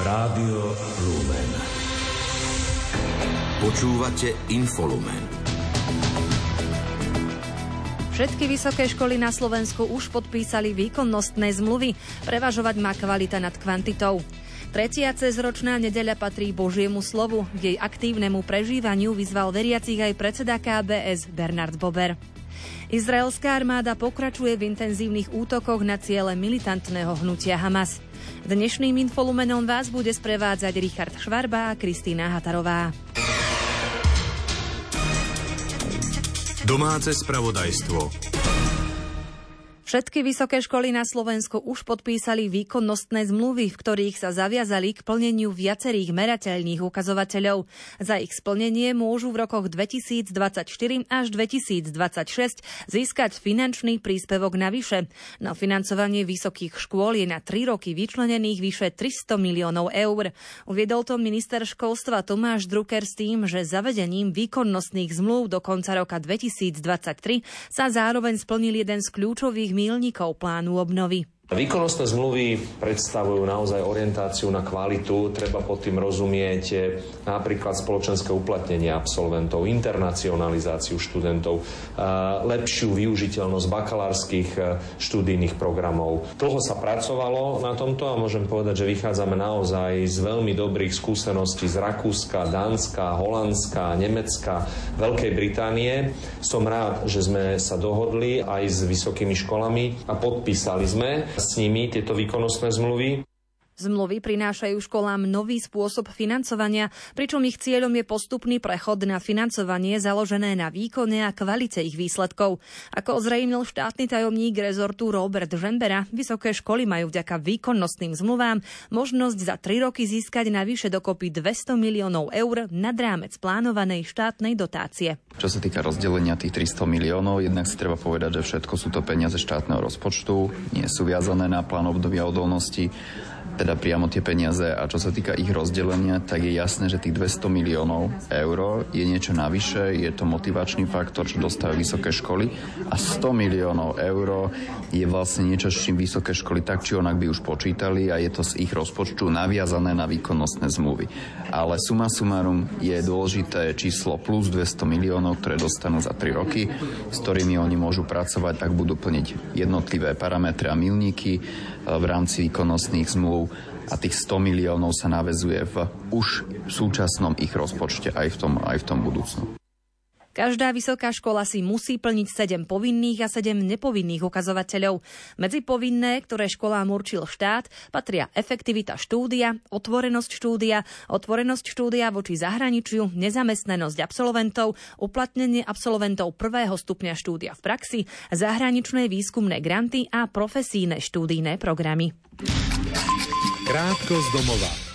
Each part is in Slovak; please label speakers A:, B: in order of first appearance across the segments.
A: Rádio Lumen. Počúvate Infolumen.
B: Všetky vysoké školy na Slovensku už podpísali výkonnostné zmluvy. Prevažovať má kvalita nad kvantitou. Tretia cezročná nedeľa patrí Božiemu slovu. K jej aktívnemu prežívaniu vyzval veriacich aj predseda KBS Bernard Bober. Izraelská armáda pokračuje v intenzívnych útokoch na ciele militantného hnutia Hamas. Dnešným infolumenom vás bude sprevádzať Richard Švarba a Kristýna Hatarová.
A: Domáce spravodajstvo.
B: Všetky vysoké školy na Slovensku už podpísali výkonnostné zmluvy, v ktorých sa zaviazali k plneniu viacerých merateľných ukazovateľov. Za ich splnenie môžu v rokoch 2024 až 2026 získať finančný príspevok navyše. Na financovanie vysokých škôl je na 3 roky vyčlenených vyše 300 miliónov eur. Uviedol to minister školstva Tomáš Drucker s tým, že zavedením výkonnostných zmluv do konca roka 2023 sa zároveň splnil jeden z kľúčových mílnikov plánu obnovy.
C: Výkonnostné zmluvy predstavujú naozaj orientáciu na kvalitu. Treba pod tým rozumieť napríklad spoločenské uplatnenie absolventov, internacionalizáciu študentov, lepšiu využiteľnosť bakalárskych e, študijných programov. Dlho sa pracovalo na tomto a môžem povedať, že vychádzame naozaj z veľmi dobrých skúseností z Rakúska, Dánska, Holandska, Nemecka, Veľkej Británie. Som rád, že sme sa dohodli aj s vysokými školami a podpísali sme s nimi tieto výkonnostné zmluvy.
B: Zmluvy prinášajú školám nový spôsob financovania, pričom ich cieľom je postupný prechod na financovanie založené na výkone a kvalite ich výsledkov. Ako ozrejmil štátny tajomník rezortu Robert Žembera, vysoké školy majú vďaka výkonnostným zmluvám možnosť za tri roky získať navyše dokopy 200 miliónov eur nad rámec plánovanej štátnej dotácie.
D: Čo sa týka rozdelenia tých 300 miliónov, jednak si treba povedať, že všetko sú to peniaze štátneho rozpočtu, nie sú viazané na plán obdobia odolnosti teda priamo tie peniaze a čo sa týka ich rozdelenia, tak je jasné, že tých 200 miliónov eur je niečo navyše, je to motivačný faktor, čo dostávajú vysoké školy a 100 miliónov eur je vlastne niečo, s čím vysoké školy tak či onak by už počítali a je to z ich rozpočtu naviazané na výkonnostné zmluvy. Ale suma sumarum je dôležité číslo plus 200 miliónov, ktoré dostanú za 3 roky, s ktorými oni môžu pracovať, ak budú plniť jednotlivé parametre a milníky v rámci výkonnostných zmluv a tých 100 miliónov sa navezuje v už súčasnom ich rozpočte aj v tom, aj v tom budúcnom.
B: Každá vysoká škola si musí plniť 7 povinných a 7 nepovinných ukazovateľov. Medzi povinné, ktoré školám určil štát, patria efektivita štúdia, otvorenosť štúdia, otvorenosť štúdia voči zahraničiu, nezamestnanosť absolventov, uplatnenie absolventov prvého stupňa štúdia v praxi, zahraničné výskumné granty a profesíne štúdijné programy.
A: Krátko z domova.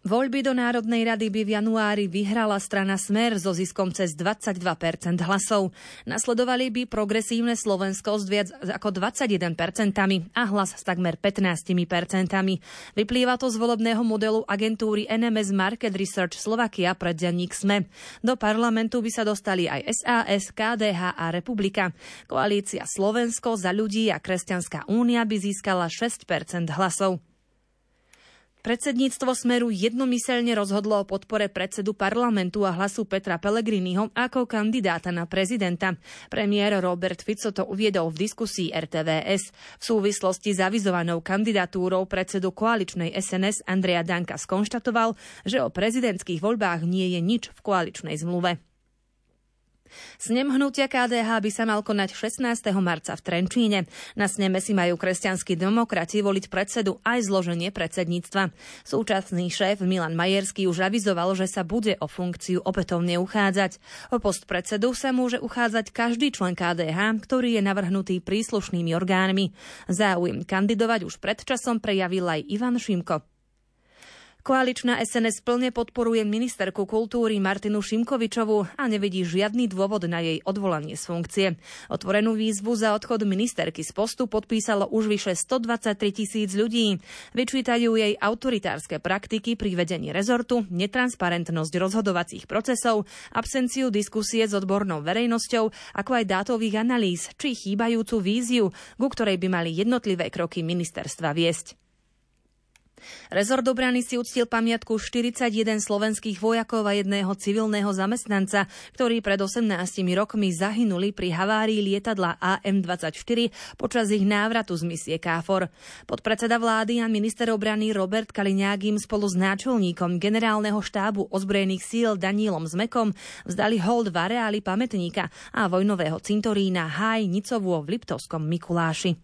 B: Voľby do Národnej rady by v januári vyhrala strana Smer so ziskom cez 22% hlasov. Nasledovali by progresívne Slovensko s viac ako 21% a hlas s takmer 15%. Vyplýva to z volebného modelu agentúry NMS Market Research Slovakia pre denník SME. Do parlamentu by sa dostali aj SAS, KDH a Republika. Koalícia Slovensko za ľudí a Kresťanská únia by získala 6% hlasov. Predsedníctvo Smeru jednomyselne rozhodlo o podpore predsedu parlamentu a hlasu Petra Pellegriniho ako kandidáta na prezidenta. Premiér Robert Fico to uviedol v diskusii RTVS. V súvislosti s avizovanou kandidatúrou predsedu koaličnej SNS Andreja Danka skonštatoval, že o prezidentských voľbách nie je nič v koaličnej zmluve. Snem hnutia KDH by sa mal konať 16. marca v Trenčíne. Na sneme si majú kresťanskí demokrati voliť predsedu aj zloženie predsedníctva. Súčasný šéf Milan Majerský už avizoval, že sa bude o funkciu opätovne uchádzať. O post predsedu sa môže uchádzať každý člen KDH, ktorý je navrhnutý príslušnými orgánmi. Záujem kandidovať už pred časom prejavil aj Ivan Šimko. Koaličná SNS plne podporuje ministerku kultúry Martinu Šimkovičovú a nevidí žiadny dôvod na jej odvolanie z funkcie. Otvorenú výzvu za odchod ministerky z postu podpísalo už vyše 123 tisíc ľudí. Vyčítajú jej autoritárske praktiky pri vedení rezortu, netransparentnosť rozhodovacích procesov, absenciu diskusie s odbornou verejnosťou, ako aj dátových analýz, či chýbajúcu víziu, ku ktorej by mali jednotlivé kroky ministerstva viesť. Rezort obrany si uctil pamiatku 41 slovenských vojakov a jedného civilného zamestnanca, ktorí pred 18 rokmi zahynuli pri havárii lietadla AM-24 počas ich návratu z misie KFOR. Podpredseda vlády a minister obrany Robert Kaliňágim spolu s náčelníkom generálneho štábu ozbrojených síl Danílom Zmekom vzdali hold v areáli pamätníka a vojnového cintorína Háj Nicovo v Liptovskom Mikuláši.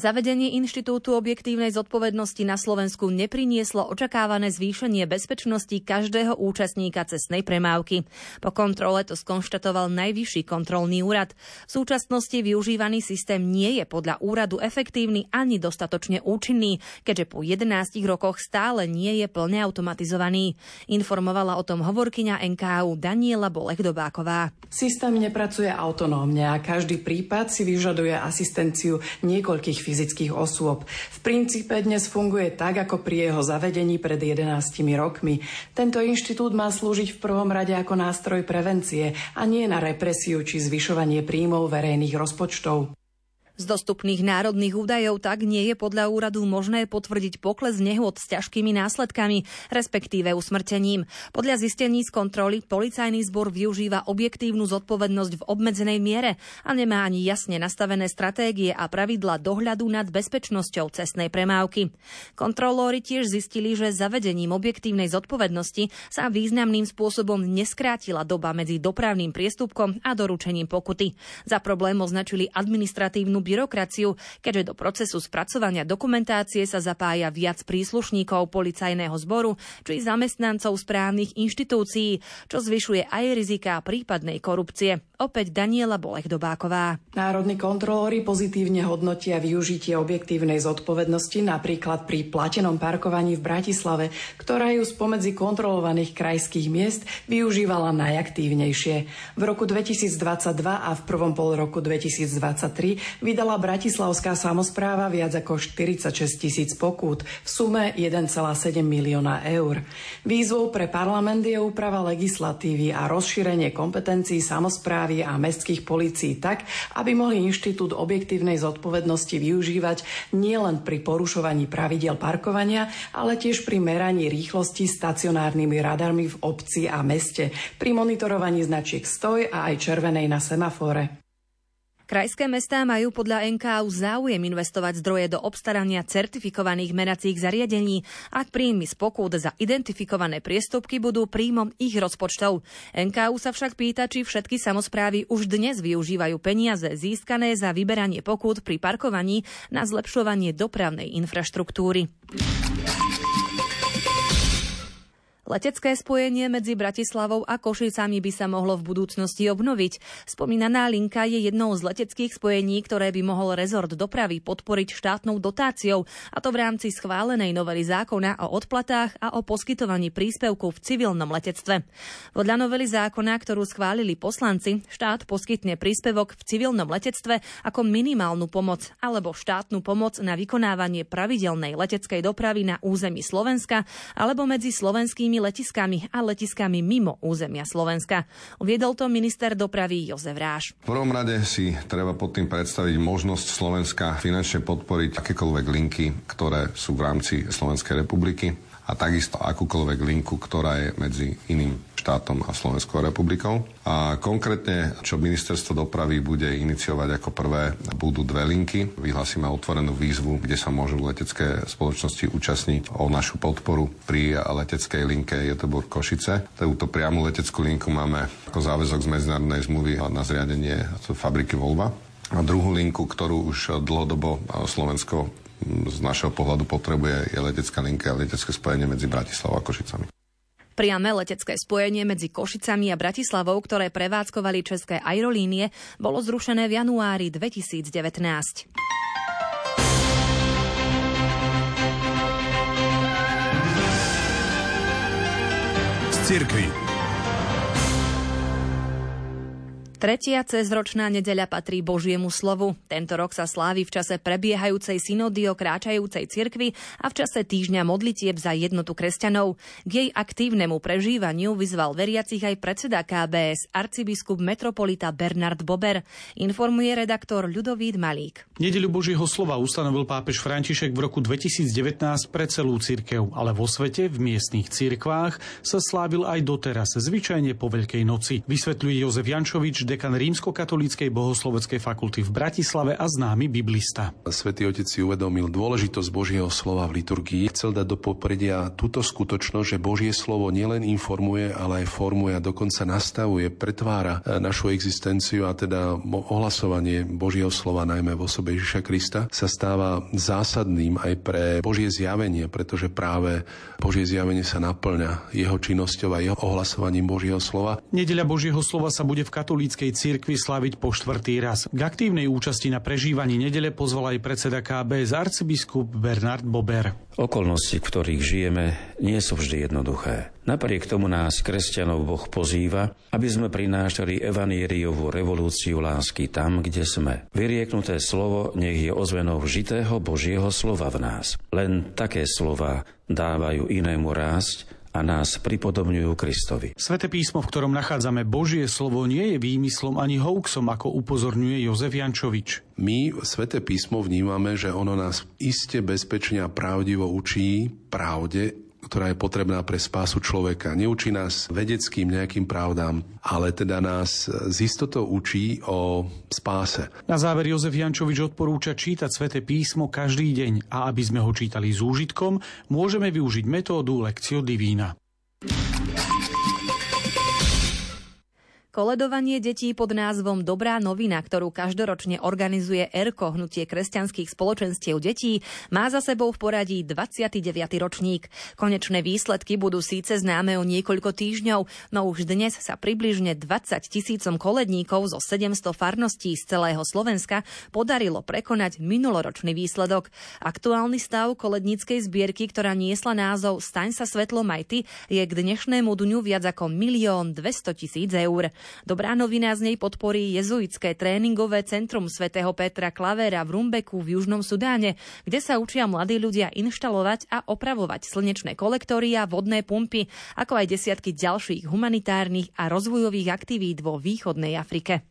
B: Zavedenie Inštitútu objektívnej zodpovednosti na Slovensku neprinieslo očakávané zvýšenie bezpečnosti každého účastníka cestnej premávky. Po kontrole to skonštatoval Najvyšší kontrolný úrad. V súčasnosti využívaný systém nie je podľa úradu efektívny ani dostatočne účinný, keďže po 11 rokoch stále nie je plne automatizovaný. Informovala o tom hovorkyňa NKU Daniela Bolech-Dobáková.
E: Systém nepracuje autonómne a každý prípad si vyžaduje asistenciu niekoľkých fyzických osôb. V princípe dnes funguje tak, ako pri jeho zavedení pred 11 rokmi. Tento inštitút má slúžiť v prvom rade ako nástroj prevencie a nie na represiu či zvyšovanie príjmov verejných rozpočtov.
B: Z dostupných národných údajov tak nie je podľa úradu možné potvrdiť pokles nehôd s ťažkými následkami, respektíve usmrtením. Podľa zistení z kontroly policajný zbor využíva objektívnu zodpovednosť v obmedzenej miere a nemá ani jasne nastavené stratégie a pravidla dohľadu nad bezpečnosťou cestnej premávky. Kontrolóri tiež zistili, že zavedením objektívnej zodpovednosti sa významným spôsobom neskrátila doba medzi dopravným priestupkom a doručením pokuty. Za problém označili administratívnu byrokraciu, keďže do procesu spracovania dokumentácie sa zapája viac príslušníkov policajného zboru či zamestnancov správnych inštitúcií, čo zvyšuje aj rizika prípadnej korupcie. Opäť Daniela Bolech-Dobáková.
E: Národní kontrolóri pozitívne hodnotia využitie objektívnej zodpovednosti napríklad pri platenom parkovaní v Bratislave, ktorá ju spomedzi kontrolovaných krajských miest využívala najaktívnejšie. V roku 2022 a v prvom pol roku 2023 vydala Bratislavská samozpráva viac ako 46 tisíc pokút v sume 1,7 milióna eur. Výzvou pre parlament je úprava legislatívy a rozšírenie kompetencií samozprávy a mestských polícií tak, aby mohli inštitút objektívnej zodpovednosti využívať nielen pri porušovaní pravidel parkovania, ale tiež pri meraní rýchlosti stacionárnymi radarmi v obci a meste, pri monitorovaní značiek stoj a aj červenej na semafore.
B: Krajské mestá majú podľa NKU záujem investovať zdroje do obstarania certifikovaných meracích zariadení, ak príjmy z pokút za identifikované priestupky budú príjmom ich rozpočtov. NKU sa však pýta, či všetky samozprávy už dnes využívajú peniaze získané za vyberanie pokút pri parkovaní na zlepšovanie dopravnej infraštruktúry. Letecké spojenie medzi Bratislavou a Košicami by sa mohlo v budúcnosti obnoviť. Spomínaná linka je jednou z leteckých spojení, ktoré by mohol rezort dopravy podporiť štátnou dotáciou, a to v rámci schválenej novely zákona o odplatách a o poskytovaní príspevku v civilnom letectve. Podľa novely zákona, ktorú schválili poslanci, štát poskytne príspevok v civilnom letectve ako minimálnu pomoc alebo štátnu pomoc na vykonávanie pravidelnej leteckej dopravy na území Slovenska alebo medzi slovenskými letiskami a letiskami mimo územia Slovenska. Uviedol to minister dopravy Jozef Ráš.
F: V prvom rade si treba pod tým predstaviť možnosť Slovenska finančne podporiť akékoľvek linky, ktoré sú v rámci Slovenskej republiky a takisto akúkoľvek linku, ktorá je medzi iným štátom a Slovenskou republikou. A konkrétne, čo ministerstvo dopravy bude iniciovať ako prvé, budú dve linky. Vyhlasíme otvorenú výzvu, kde sa môžu letecké spoločnosti účastniť o našu podporu pri leteckej linke Göteborg Košice. Túto priamu leteckú linku máme ako záväzok z medzinárodnej zmluvy na zriadenie fabriky Volva. A druhú linku, ktorú už dlhodobo Slovensko z našeho pohľadu potrebuje, je letecká linka a letecké spojenie medzi Bratislavou a Košicami.
B: Priame letecké spojenie medzi Košicami a Bratislavou, ktoré prevádzkovali české aerolínie, bolo zrušené v januári 2019. Z cirkvi. Tretia cezročná nedeľa patrí Božiemu slovu. Tento rok sa slávi v čase prebiehajúcej synody o kráčajúcej cirkvi a v čase týždňa modlitieb za jednotu kresťanov. K jej aktívnemu prežívaniu vyzval veriacich aj predseda KBS, arcibiskup metropolita Bernard Bober, informuje redaktor Ľudovít Malík.
G: Nedeľu Božieho slova ustanovil pápež František v roku 2019 pre celú cirkev, ale vo svete, v miestnych cirkvách, sa slávil aj doteraz, zvyčajne po Veľkej noci. Vysvetľuje Jozef Jančovič, dekan rímskokatolíckej bohosloveckej fakulty v Bratislave a známy biblista.
H: Svetý otec si uvedomil dôležitosť Božieho slova v liturgii. Chcel dať do popredia túto skutočnosť, že Božie slovo nielen informuje, ale aj formuje a dokonca nastavuje, pretvára e, našu existenciu a teda ohlasovanie Božieho slova, najmä v osobe Ježiša Krista, sa stáva zásadným aj pre Božie zjavenie, pretože práve Božie zjavenie sa naplňa jeho činnosťou a jeho ohlasovaním Božieho slova.
G: Nedeľa Božieho slova sa bude v katolíckej katolíckej cirkvi slaviť po štvrtý raz. K aktívnej účasti na prežívaní nedele pozval aj predseda KB z arcibiskup Bernard Bober.
I: Okolnosti, v ktorých žijeme, nie sú vždy jednoduché. Napriek tomu nás, kresťanov, Boh pozýva, aby sme prinášali evanieriovú revolúciu lásky tam, kde sme. Vyrieknuté slovo nech je ozvenou vžitého Božieho slova v nás. Len také slova dávajú inému rásť a nás pripodobňujú Kristovi.
G: Svete písmo, v ktorom nachádzame Božie slovo, nie je výmyslom ani hoaxom, ako upozorňuje Jozef Jančovič.
H: My Svete písmo vnímame, že ono nás iste bezpečne a pravdivo učí pravde ktorá je potrebná pre spásu človeka. Neučí nás vedeckým nejakým pravdám, ale teda nás z istotou učí o spáse.
G: Na záver Jozef Jančovič odporúča čítať sväté písmo každý deň a aby sme ho čítali s úžitkom, môžeme využiť metódu Lekcio Divína.
B: Koledovanie detí pod názvom Dobrá novina, ktorú každoročne organizuje ERKO, hnutie kresťanských spoločenstiev detí, má za sebou v poradí 29. ročník. Konečné výsledky budú síce známe o niekoľko týždňov, no už dnes sa približne 20 tisícom koledníkov zo 700 farností z celého Slovenska podarilo prekonať minuloročný výsledok. Aktuálny stav koledníckej zbierky, ktorá niesla názov Staň sa svetlom aj je k dnešnému dňu viac ako milión 200 tisíc eur. Dobrá novina z nej podporí jezuitské tréningové centrum svätého Petra Klavera v Rumbeku v Južnom Sudáne, kde sa učia mladí ľudia inštalovať a opravovať slnečné kolektory a vodné pumpy, ako aj desiatky ďalších humanitárnych a rozvojových aktivít vo východnej Afrike.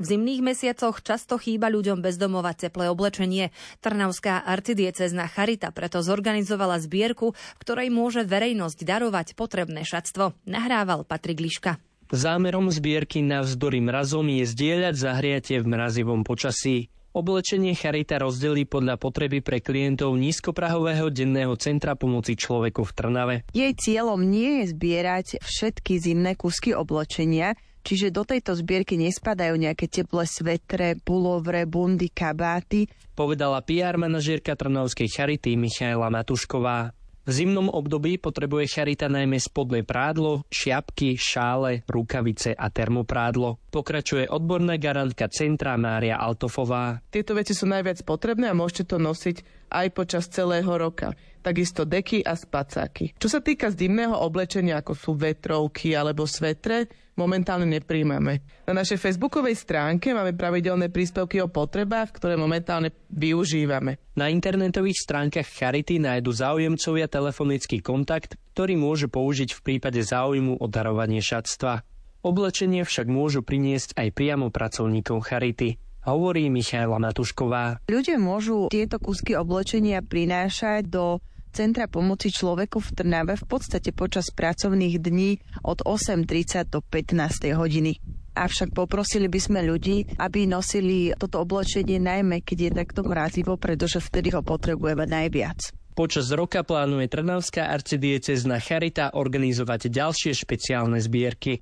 B: V zimných mesiacoch často chýba ľuďom bezdomova teplé oblečenie. Trnavská arcidiecezna Charita preto zorganizovala zbierku, v ktorej môže verejnosť darovať potrebné šatstvo. Nahrával Patrik Liška.
J: Zámerom zbierky navzdory mrazom je zdieľať zahriatie v mrazivom počasí. Oblečenie Charita rozdelí podľa potreby pre klientov nízkoprahového denného centra pomoci človeku v Trnave.
K: Jej cieľom nie je zbierať všetky zimné kusky oblečenia, Čiže do tejto zbierky nespadajú nejaké teplé svetre, pulovre, bundy, kabáty.
J: Povedala PR manažérka Trnovskej charity Michaela Matušková. V zimnom období potrebuje charita najmä spodné prádlo, šiapky, šále, rukavice a termoprádlo. Pokračuje odborná garantka centra Mária Altofová.
L: Tieto veci sú najviac potrebné a môžete to nosiť aj počas celého roka takisto deky a spacáky. Čo sa týka zimného oblečenia, ako sú vetrovky alebo svetre, momentálne nepríjmame. Na našej facebookovej stránke máme pravidelné príspevky o potrebách, ktoré momentálne využívame.
J: Na internetových stránkach Charity nájdu záujemcovia telefonický kontakt, ktorý môže použiť v prípade záujmu o darovanie šatstva. Oblečenie však môžu priniesť aj priamo pracovníkov Charity hovorí Michaela Matušková.
K: Ľudia môžu tieto kúsky oblečenia prinášať do Centra pomoci človeku v Trnave v podstate počas pracovných dní od 8.30 do 15. hodiny. Avšak poprosili by sme ľudí, aby nosili toto oblečenie najmä, keď je takto mrazivo, pretože vtedy ho potrebujeme najviac.
J: Počas roka plánuje Trnavská arcidiecezna Charita organizovať ďalšie špeciálne zbierky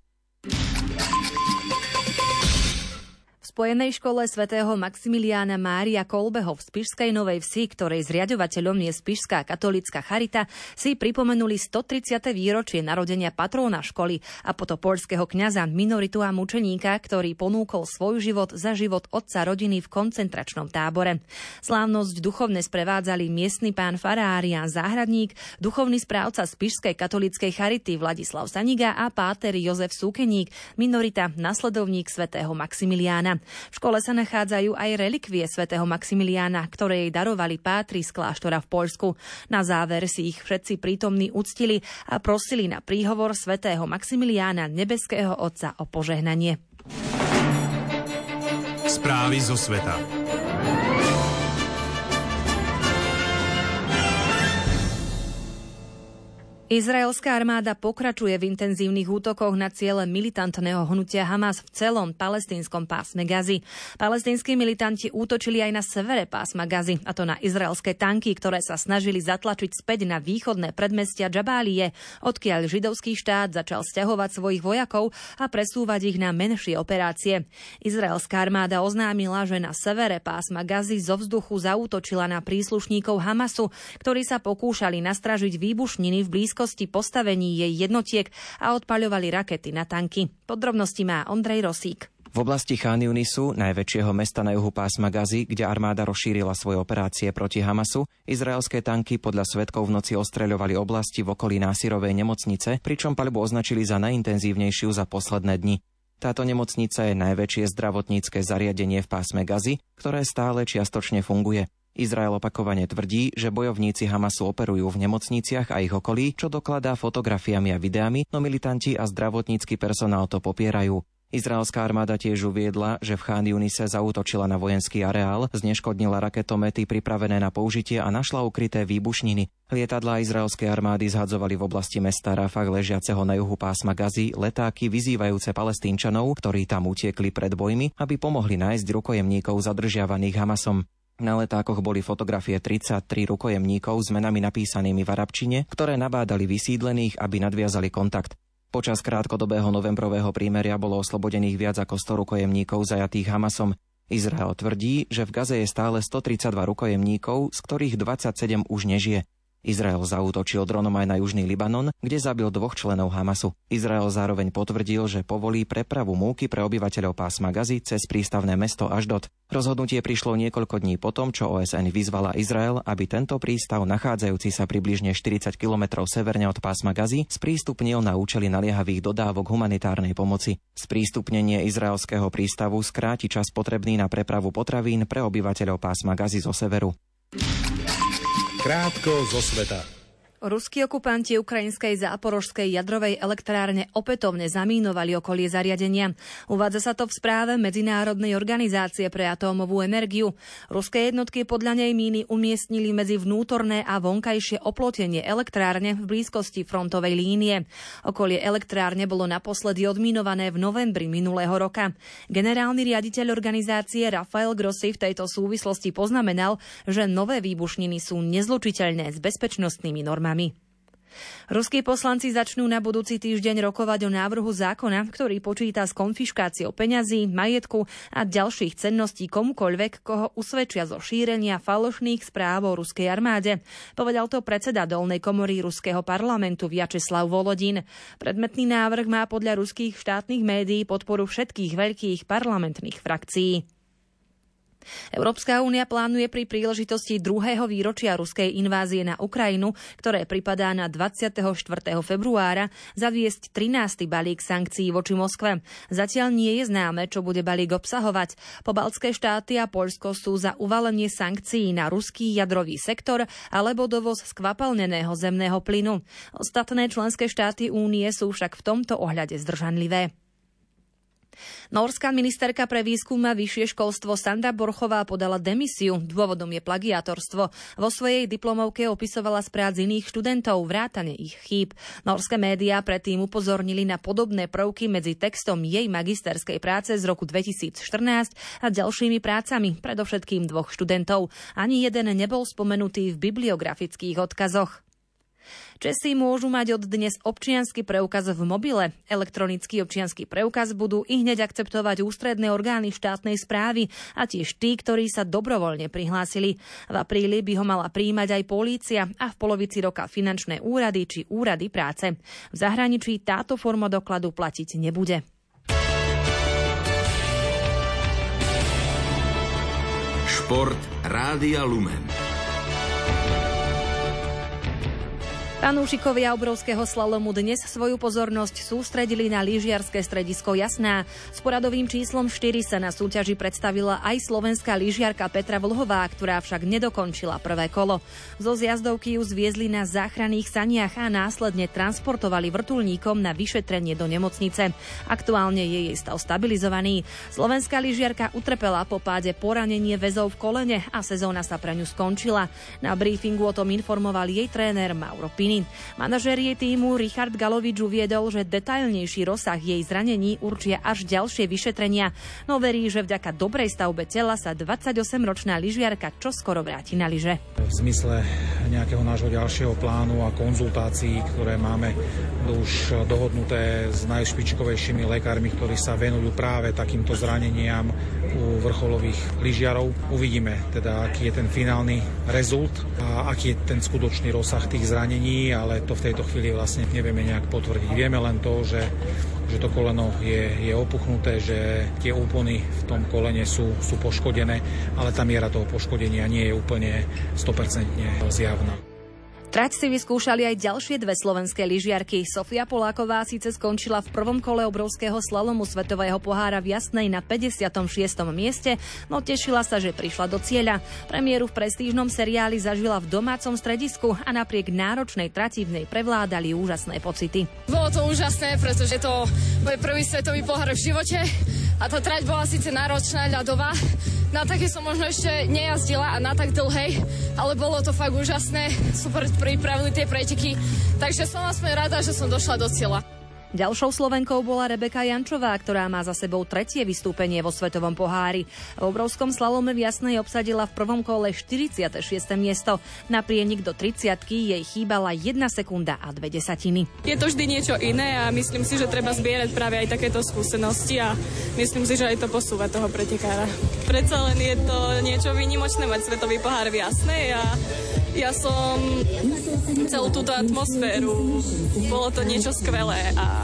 B: spojenej škole svätého Maximiliána Mária Kolbeho v Spišskej Novej Vsi, ktorej zriadovateľom je Spišská katolická charita, si pripomenuli 130. výročie narodenia patróna školy a potopolského kňaza minoritu a mučeníka, ktorý ponúkol svoj život za život otca rodiny v koncentračnom tábore. Slávnosť duchovne sprevádzali miestny pán Farárian Záhradník, duchovný správca Spišskej katolíckej charity Vladislav Saniga a páter Jozef Súkeník, minorita nasledovník svätého Maximiliána. V škole sa nachádzajú aj relikvie svätého Maximiliána, ktoré jej darovali pátri z kláštora v Poľsku. Na záver si ich všetci prítomní uctili a prosili na príhovor svätého Maximiliána nebeského Otca o požehnanie.
A: Správy zo sveta.
B: Izraelská armáda pokračuje v intenzívnych útokoch na ciele militantného hnutia Hamas v celom palestínskom pásme Gazy. Palestínsky militanti útočili aj na severe pásma Gazy, a to na izraelské tanky, ktoré sa snažili zatlačiť späť na východné predmestia Džabálie, odkiaľ židovský štát začal stiahovať svojich vojakov a presúvať ich na menšie operácie. Izraelská armáda oznámila, že na severe pásma Gazy zo vzduchu zaútočila na príslušníkov Hamasu, ktorí sa pokúšali nastražiť výbušniny v blízkosti blízkosti postavení jej jednotiek a odpaľovali rakety na tanky. Podrobnosti má Ondrej Rosík.
M: V oblasti Chán Yunisu, najväčšieho mesta na juhu pásma Gazy, kde armáda rozšírila svoje operácie proti Hamasu, izraelské tanky podľa svetkov v noci ostreľovali oblasti v okolí násirovej nemocnice, pričom paľbu označili za najintenzívnejšiu za posledné dni. Táto nemocnica je najväčšie zdravotnícke zariadenie v pásme Gazy, ktoré stále čiastočne funguje. Izrael opakovane tvrdí, že bojovníci Hamasu operujú v nemocniciach a ich okolí, čo dokladá fotografiami a videami, no militanti a zdravotnícky personál to popierajú. Izraelská armáda tiež uviedla, že v Chán Junise zautočila na vojenský areál, zneškodnila raketomety pripravené na použitie a našla ukryté výbušniny. Lietadlá izraelskej armády zhadzovali v oblasti mesta Rafah ležiaceho na juhu pásma Gazy letáky vyzývajúce palestínčanov, ktorí tam utiekli pred bojmi, aby pomohli nájsť rukojemníkov zadržiavaných Hamasom. Na letákoch boli fotografie 33 rukojemníkov s menami napísanými v arabčine, ktoré nabádali vysídlených, aby nadviazali kontakt. Počas krátkodobého novembrového prímeria bolo oslobodených viac ako 100 rukojemníkov zajatých Hamasom. Izrael tvrdí, že v Gaze je stále 132 rukojemníkov, z ktorých 27 už nežije. Izrael zaútočil dronom aj na južný Libanon, kde zabil dvoch členov Hamasu. Izrael zároveň potvrdil, že povolí prepravu múky pre obyvateľov pásma Gazy cez prístavné mesto Aždot. Rozhodnutie prišlo niekoľko dní potom, čo OSN vyzvala Izrael, aby tento prístav, nachádzajúci sa približne 40 km severne od pásma Gazy, sprístupnil na účely naliehavých dodávok humanitárnej pomoci. Sprístupnenie izraelského prístavu skráti čas potrebný na prepravu potravín pre obyvateľov pásma Gazy zo severu.
A: Krátko zo sveta.
B: Ruskí okupanti ukrajinskej záporožskej jadrovej elektrárne opätovne zamínovali okolie zariadenia. Uvádza sa to v správe Medzinárodnej organizácie pre atómovú energiu. Ruské jednotky podľa nej míny umiestnili medzi vnútorné a vonkajšie oplotenie elektrárne v blízkosti frontovej línie. Okolie elektrárne bolo naposledy odminované v novembri minulého roka. Generálny riaditeľ organizácie Rafael Grossi v tejto súvislosti poznamenal, že nové výbušniny sú nezlučiteľné s bezpečnostnými normami normami. Ruskí poslanci začnú na budúci týždeň rokovať o návrhu zákona, ktorý počíta s konfiškáciou peňazí, majetku a ďalších cenností komukoľvek, koho usvedčia zo šírenia falošných správ o ruskej armáde. Povedal to predseda dolnej komory ruského parlamentu Vyacheslav Volodin. Predmetný návrh má podľa ruských štátnych médií podporu všetkých veľkých parlamentných frakcií. Európska únia plánuje pri príležitosti druhého výročia ruskej invázie na Ukrajinu, ktoré pripadá na 24. februára, zaviesť 13. balík sankcií voči Moskve. Zatiaľ nie je známe, čo bude balík obsahovať. Pobaltské štáty a Poľsko sú za uvalenie sankcií na ruský jadrový sektor alebo dovoz skvapalneného zemného plynu. Ostatné členské štáty únie sú však v tomto ohľade zdržanlivé. Norská ministerka pre výskum a vyššie školstvo Sandra Borchová podala demisiu. Dôvodom je plagiatorstvo. Vo svojej diplomovke opisovala z prác iných študentov, vrátane ich chýb. Norské médiá predtým upozornili na podobné prvky medzi textom jej magisterskej práce z roku 2014 a ďalšími prácami, predovšetkým dvoch študentov. Ani jeden nebol spomenutý v bibliografických odkazoch. Česi môžu mať od dnes občiansky preukaz v mobile. Elektronický občiansky preukaz budú i hneď akceptovať ústredné orgány štátnej správy a tiež tí, ktorí sa dobrovoľne prihlásili. V apríli by ho mala príjmať aj polícia a v polovici roka finančné úrady či úrady práce. V zahraničí táto forma dokladu platiť nebude.
N: Šport Rádia Lumen.
B: Fanúšikovia obrovského slalomu dnes svoju pozornosť sústredili na lyžiarske stredisko Jasná. S poradovým číslom 4 sa na súťaži predstavila aj slovenská lyžiarka Petra Vlhová, ktorá však nedokončila prvé kolo. Zo zjazdovky ju zviezli na záchranných saniach a následne transportovali vrtulníkom na vyšetrenie do nemocnice. Aktuálne je jej stav stabilizovaný. Slovenská lyžiarka utrpela po páde poranenie väzov v kolene a sezóna sa pre ňu skončila. Na briefingu o tom informoval jej tréner Mauro Pino. Martiny. Manažér jej týmu Richard Galovič uviedol, že detailnejší rozsah jej zranení určia až ďalšie vyšetrenia, no verí, že vďaka dobrej stavbe tela sa 28-ročná lyžiarka čoskoro vráti na lyže.
O: V zmysle nejakého nášho ďalšieho plánu a konzultácií, ktoré máme už dohodnuté s najšpičkovejšími lekármi, ktorí sa venujú práve takýmto zraneniam u vrcholových lyžiarov. Uvidíme teda, aký je ten finálny rezult a aký je ten skutočný rozsah tých zranení ale to v tejto chvíli vlastne nevieme nejak potvrdiť. Vieme len to, že, že to koleno je, je opuchnuté, že tie úpony v tom kolene sú, sú poškodené, ale tá miera toho poškodenia nie je úplne 100% zjavná.
B: Trať si vyskúšali aj ďalšie dve slovenské lyžiarky. Sofia Poláková síce skončila v prvom kole obrovského slalomu Svetového pohára v Jasnej na 56. mieste, no tešila sa, že prišla do cieľa. Premiéru v prestížnom seriáli zažila v domácom stredisku a napriek náročnej trati v nej prevládali úžasné pocity.
P: Bolo to úžasné, pretože to môj prvý svetový pohár v živote a tá trať bola síce náročná, ľadová, na také som možno ešte nejazdila a na tak dlhej, ale bolo to fakt úžasné, super pripravili tie preteky, takže som aspoň rada, že som došla do cieľa.
B: Ďalšou Slovenkou bola Rebeka Jančová, ktorá má za sebou tretie vystúpenie vo Svetovom pohári. V obrovskom slalome v Jasnej obsadila v prvom kole 46. miesto. Na prienik do 30 jej chýbala 1 sekunda a 2 desatiny.
P: Je to vždy niečo iné a myslím si, že treba zbierať práve aj takéto skúsenosti a myslím si, že aj to posúva toho pretekára. Predsa len je to niečo výnimočné mať Svetový pohár v Jasnej a ja som celú túto atmosféru, bolo to niečo skvelé a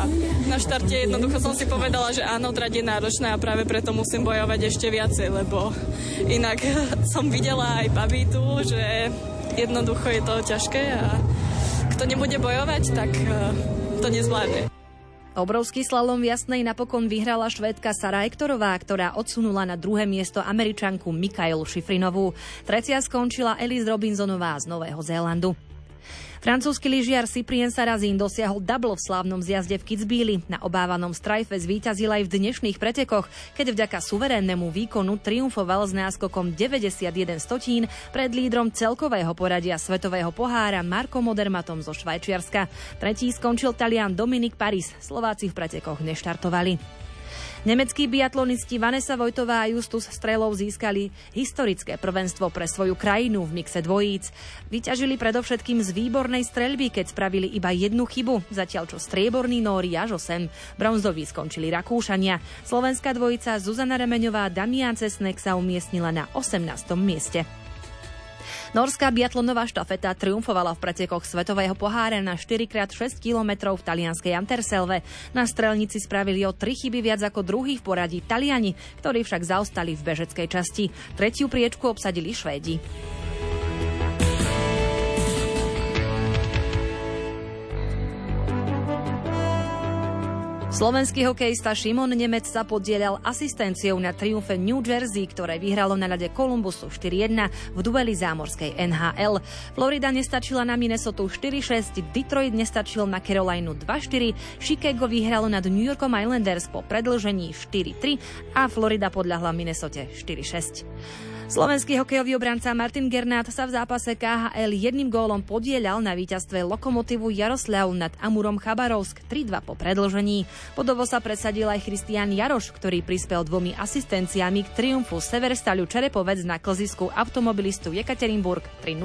P: na štarte jednoducho som si povedala, že áno, trať je náročná a práve preto musím bojovať ešte viacej, lebo inak som videla aj babitu, že jednoducho je to ťažké a kto nebude bojovať, tak eh, to nezvládne.
B: Obrovský slalom v Jasnej napokon vyhrala švédka Sara Ektorová, ktorá odsunula na druhé miesto američanku Mikailu Šifrinovú. Tretia skončila Elise Robinsonová z Nového Zélandu. Francúzsky lyžiar Cyprien Sarazín dosiahol double v slávnom zjazde v Kitzbíli. Na obávanom strajfe zvíťazil aj v dnešných pretekoch, keď vďaka suverénnemu výkonu triumfoval s náskokom 91 stotín pred lídrom celkového poradia svetového pohára Marko Modermatom zo Švajčiarska. Tretí skončil Talian Dominik Paris. Slováci v pretekoch neštartovali. Nemeckí biatlonisti Vanessa Vojtová a Justus Strelov získali historické prvenstvo pre svoju krajinu v mixe dvojíc. Vyťažili predovšetkým z výbornej streľby, keď spravili iba jednu chybu, zatiaľ čo strieborný Nóri až 8. Bronzoví skončili Rakúšania. Slovenská dvojica Zuzana Remeňová a Damian Cesnek sa umiestnila na 18. mieste. Norská biatlonová štafeta triumfovala v pretekoch Svetového pohára na 4x6 km v talianskej Anterselve. Na strelnici spravili o 3 chyby viac ako druhý v poradí Taliani, ktorí však zaostali v bežeckej časti. Tretiu priečku obsadili Švédi. Slovenský hokejista Šimon Nemec sa podielal asistenciou na triumfe New Jersey, ktoré vyhralo na ľade Columbusu 4-1 v dueli zámorskej NHL. Florida nestačila na Minnesota 4-6, Detroit nestačil na Carolinu 2-4, Chicago vyhralo nad New Yorkom Islanders po predlžení 4-3 a Florida podľahla Minnesota 4-6. Slovenský hokejový obranca Martin Gernát sa v zápase KHL jedným gólom podielal na víťazstve Lokomotívu Jaroslav nad Amurom Chabarovsk 3-2 po predlžení. Podovo sa presadil aj Christian Jaroš, ktorý prispel dvomi asistenciami k triumfu Severstaľu Čerepovec na klzisku automobilistu Jekaterinburg 3-0.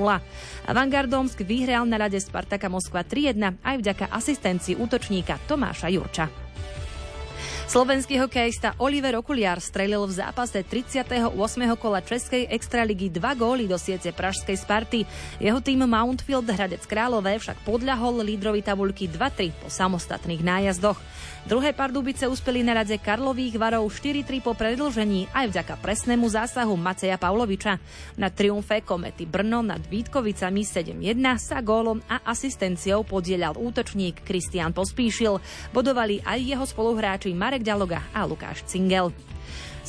B: Avangardomsk vyhral na rade Spartaka Moskva 3-1 aj vďaka asistencii útočníka Tomáša Jurča. Slovenský hokejista Oliver Okuliar strelil v zápase 38. kola Českej extraligy dva góly do siete pražskej Sparty. Jeho tým Mountfield Hradec Králové však podľahol lídrovi tabuľky 2-3 po samostatných nájazdoch. Druhé Pardubice uspeli na radze Karlových varov 4-3 po predlžení aj vďaka presnému zásahu Maceja Pavloviča. Na triumfe Komety Brno nad Vítkovicami 7-1 sa gólom a asistenciou podielal útočník Kristián Pospíšil. Bodovali aj jeho spoluhráči Marek Ďaloga a Lukáš Cingel.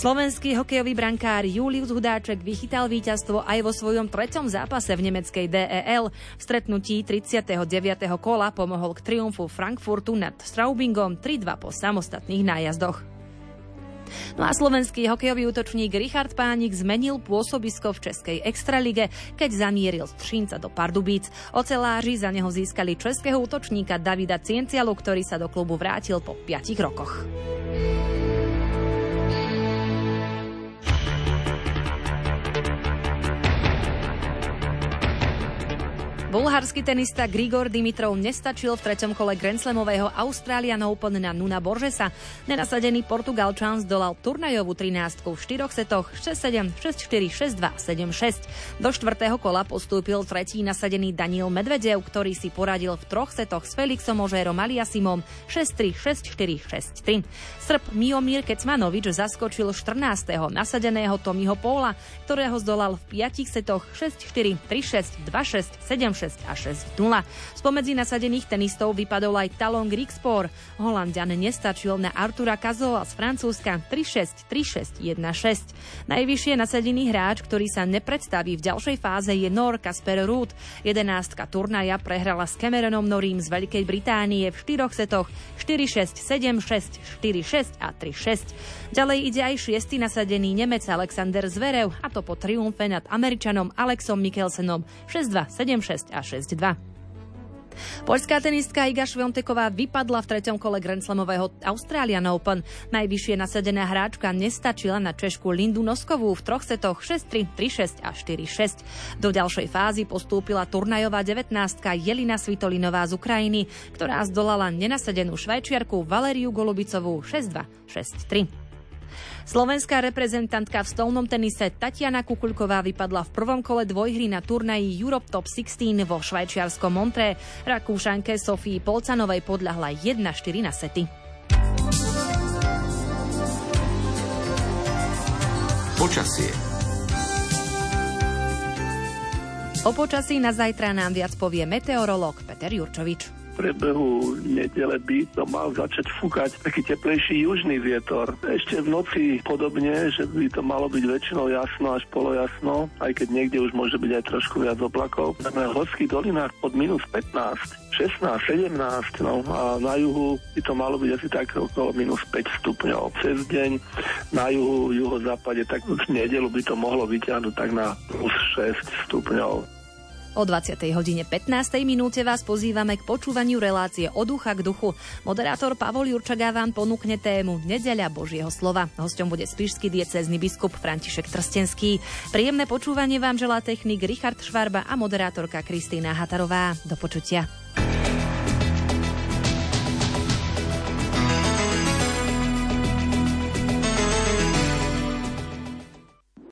B: Slovenský hokejový brankár Julius Hudáček vychytal víťazstvo aj vo svojom treťom zápase v nemeckej DEL. V stretnutí 39. kola pomohol k triumfu Frankfurtu nad Straubingom 3-2 po samostatných nájazdoch. No a slovenský hokejový útočník Richard Pánik zmenil pôsobisko v Českej extralige, keď zamieril z Třinca do Pardubíc. Oceláři za neho získali českého útočníka Davida Ciencialu, ktorý sa do klubu vrátil po 5 rokoch. Bulharský tenista Grigor Dimitrov nestačil v treťom kole Grand Slamového Australian Open na Nuna Borgesa. Nenasadený Portugalčan zdolal turnajovú 13 v štyroch setoch 6-7, 6-4, 6-2, 7-6. Do štvrtého kola postúpil tretí nasadený Daniel Medvedev, ktorý si poradil v troch setoch s Felixom Ožérom Aliasimom 6-3, 6-4, 6-3. Srb Miomír Kecmanovič zaskočil 14. nasadeného Tomiho Póla, ktorého zdolal v piatich setoch 6-4, 3-6, 2-6, 7 6 a 6 0. Spomedzi nasadených tenistov vypadol aj Talon Grigspor. Holandian nestačil na Artura Kazola z Francúzska 3-6, 3-6, 1-6. Najvyššie nasadený hráč, ktorý sa nepredstaví v ďalšej fáze je Nor Kasper Ruud. Jedenástka turnaja prehrala s Cameronom Norím z Veľkej Británie v štyroch setoch 4-6, 7-6, 4-6 a 3-6. Ďalej ide aj šiestý nasadený Nemec Alexander Zverev a to po triumfe nad Američanom Alexom Mikkelsenom 6-2, 7-6 a 6-2. Poľská tenistka Iga Švionteková vypadla v treťom kole Grand Slamového Australian Open. Najvyššie nasadená hráčka nestačila na Češku Lindu Noskovú v troch setoch 6-3, 3-6 a 4-6. Do ďalšej fázy postúpila turnajová 19 Jelina Svitolinová z Ukrajiny, ktorá zdolala nenasadenú švajčiarku Valeriu Golubicovú 6-2, 6-3. Slovenská reprezentantka v stolnom tenise Tatiana Kukulková vypadla v prvom kole dvojhry na turnaji Europe Top 16 vo švajčiarskom Montré. Rakúšanke Sofii Polcanovej podľahla 1-4 na sety.
N: Počasie.
B: O počasí na zajtra nám viac povie meteorológ Peter Jurčovič
Q: priebehu nedele by to mal začať fúkať taký teplejší južný vietor. Ešte v noci podobne, že by to malo byť väčšinou jasno až polojasno, aj keď niekde už môže byť aj trošku viac oblakov. Na horských dolinách pod minus 15 16, 17, no a na juhu by to malo byť asi tak okolo minus 5 stupňov. Cez deň na juhu, juhozápade, tak v nedelu by to mohlo vyťahnuť tak na plus 6 stupňov.
B: O 20. hodine 15. minúte vás pozývame k počúvaniu relácie od ducha k duchu. Moderátor Pavol Jurčaga vám ponúkne tému Nedeľa Božieho slova. Hosťom bude spišský diecézny biskup František Trstenský. Príjemné počúvanie vám želá technik Richard Švarba a moderátorka Kristýna Hatarová. Do počutia.